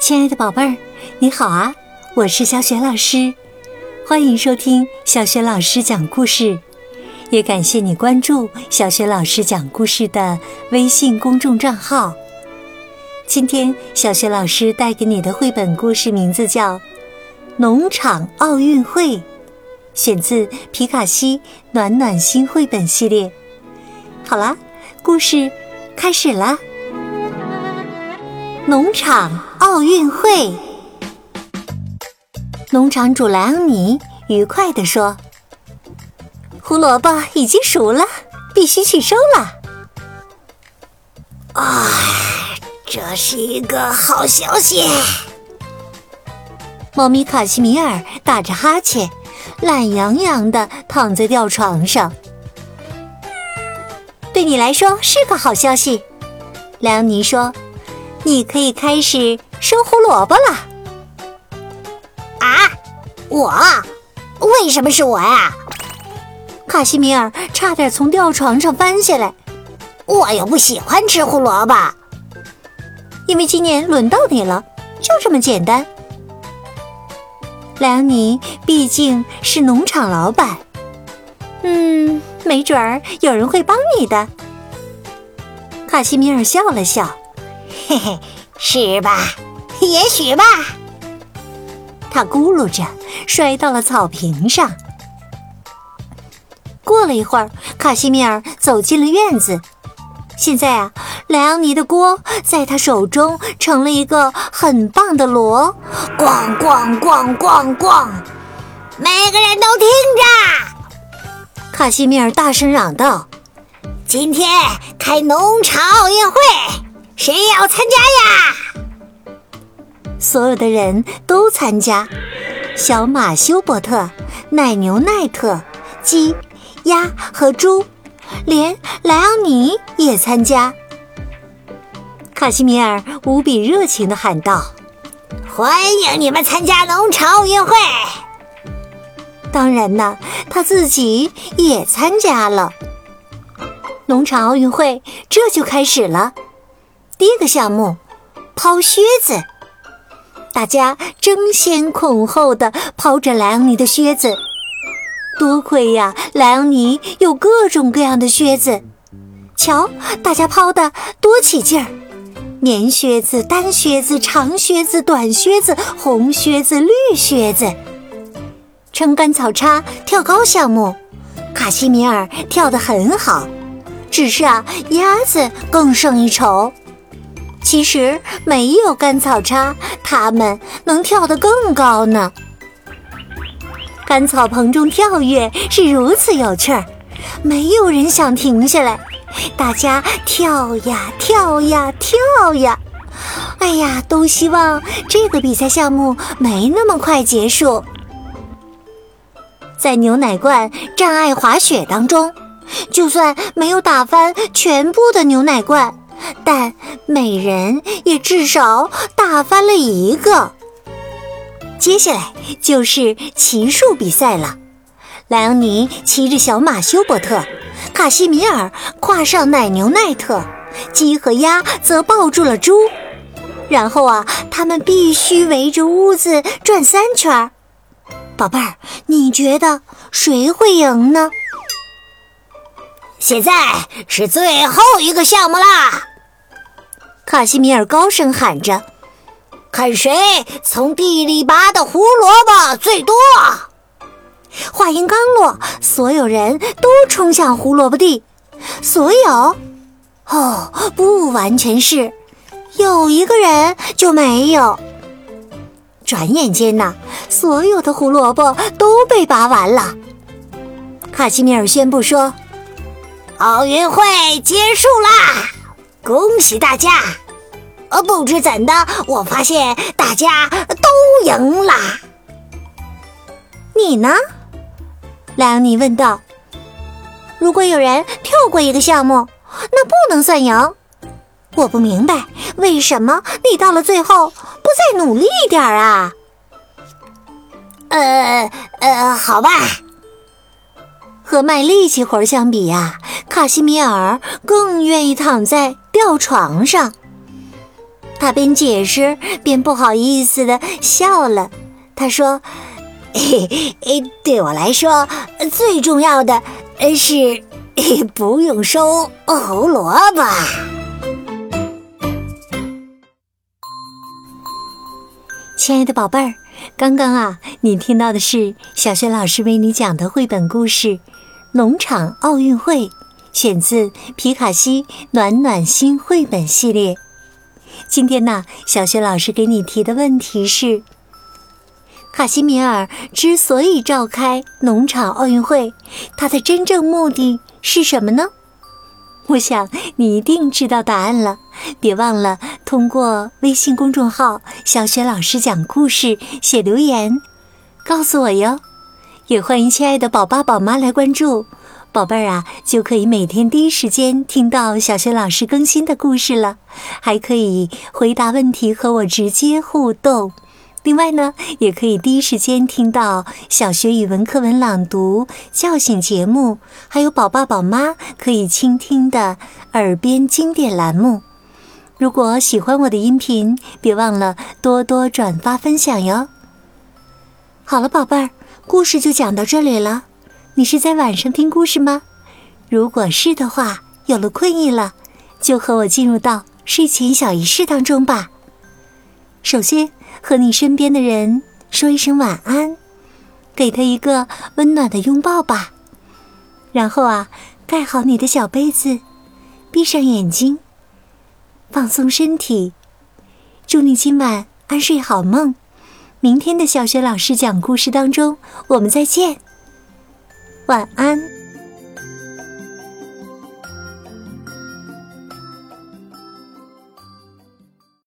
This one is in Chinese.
亲爱的宝贝儿，你好啊！我是小雪老师，欢迎收听小雪老师讲故事，也感谢你关注小雪老师讲故事的微信公众账号。今天，小雪老师带给你的绘本故事名字叫《农场奥运会》，选自皮卡西暖暖心绘本系列。好啦，故事开始啦！农场奥运会，农场主莱昂尼愉快地说：“胡萝卜已经熟了，必须去收了。”啊，这是一个好消息！猫咪卡西米尔打着哈欠，懒洋洋地躺在吊床上。对你来说是个好消息，莱昂尼说。你可以开始收胡萝卜了。啊，我？为什么是我呀？卡西米尔差点从吊床上翻下来。我又不喜欢吃胡萝卜。因为今年轮到你了，就这么简单。莱昂尼毕竟是农场老板，嗯，没准儿有人会帮你的。卡西米尔笑了笑。嘿嘿，是吧？也许吧。他咕噜着摔到了草坪上。过了一会儿，卡西米尔走进了院子。现在啊，莱昂尼的锅在他手中成了一个很棒的锣，咣咣咣咣咣！每个人都听着！卡西米尔大声嚷道：“今天开农场奥运会。”谁要参加呀？所有的人都参加。小马修伯特、奶牛奈特、鸡、鸭和猪，连莱昂尼也参加。卡西米尔无比热情地喊道：“欢迎你们参加农场奥运会！”当然呢，他自己也参加了。农场奥运会这就开始了。第一个项目，抛靴子，大家争先恐后的抛着莱昂尼的靴子。多亏呀，莱昂尼有各种各样的靴子。瞧，大家抛的多起劲儿！棉靴子、单靴子、长靴子、短靴子、红靴子、绿靴子。撑杆草叉跳高项目，卡西米尔跳得很好，只是啊，鸭子更胜一筹。其实没有干草叉，他们能跳得更高呢。干草棚中跳跃是如此有趣儿，没有人想停下来，大家跳呀跳呀跳呀。哎呀，都希望这个比赛项目没那么快结束。在牛奶罐障碍滑雪当中，就算没有打翻全部的牛奶罐。但每人也至少打翻了一个。接下来就是骑术比赛了。莱昂尼骑着小马修伯特，卡西米尔跨上奶牛奈特，鸡和鸭则抱住了猪。然后啊，他们必须围着屋子转三圈。宝贝儿，你觉得谁会赢呢？现在是最后一个项目啦！卡西米尔高声喊着：“看谁从地里拔的胡萝卜最多！”话音刚落，所有人都冲向胡萝卜地。所有？哦，不完全是，有一个人就没有。转眼间呐，所有的胡萝卜都被拔完了。卡西米尔宣布说：“奥运会结束啦！”恭喜大家！呃，不知怎的，我发现大家都赢了。你呢？莱昂尼问道。如果有人跳过一个项目，那不能算赢。我不明白，为什么你到了最后不再努力一点啊？呃呃，好吧。和卖力气活相比呀，卡西米尔更愿意躺在吊床上。他边解释边不好意思的笑了。他说：“ 嘿嘿，对我来说，最重要的是 不用收胡萝卜。”亲爱的宝贝儿，刚刚啊，你听到的是小学老师为你讲的绘本故事《农场奥运会》，选自皮卡西暖暖心绘本系列。今天呢，小学老师给你提的问题是：卡西米尔之所以召开农场奥运会，它的真正目的是什么呢？我想你一定知道答案了，别忘了通过微信公众号“小雪老师讲故事”写留言，告诉我哟。也欢迎亲爱的宝爸宝妈来关注，宝贝儿啊，就可以每天第一时间听到小学老师更新的故事了，还可以回答问题和我直接互动。另外呢，也可以第一时间听到小学语文课文朗读、叫醒节目，还有宝爸宝妈可以倾听的耳边经典栏目。如果喜欢我的音频，别忘了多多转发分享哟。好了，宝贝儿，故事就讲到这里了。你是在晚上听故事吗？如果是的话，有了困意了，就和我进入到睡前小仪式当中吧。首先。和你身边的人说一声晚安，给他一个温暖的拥抱吧。然后啊，盖好你的小被子，闭上眼睛，放松身体。祝你今晚安睡好梦。明天的小学老师讲故事当中，我们再见。晚安。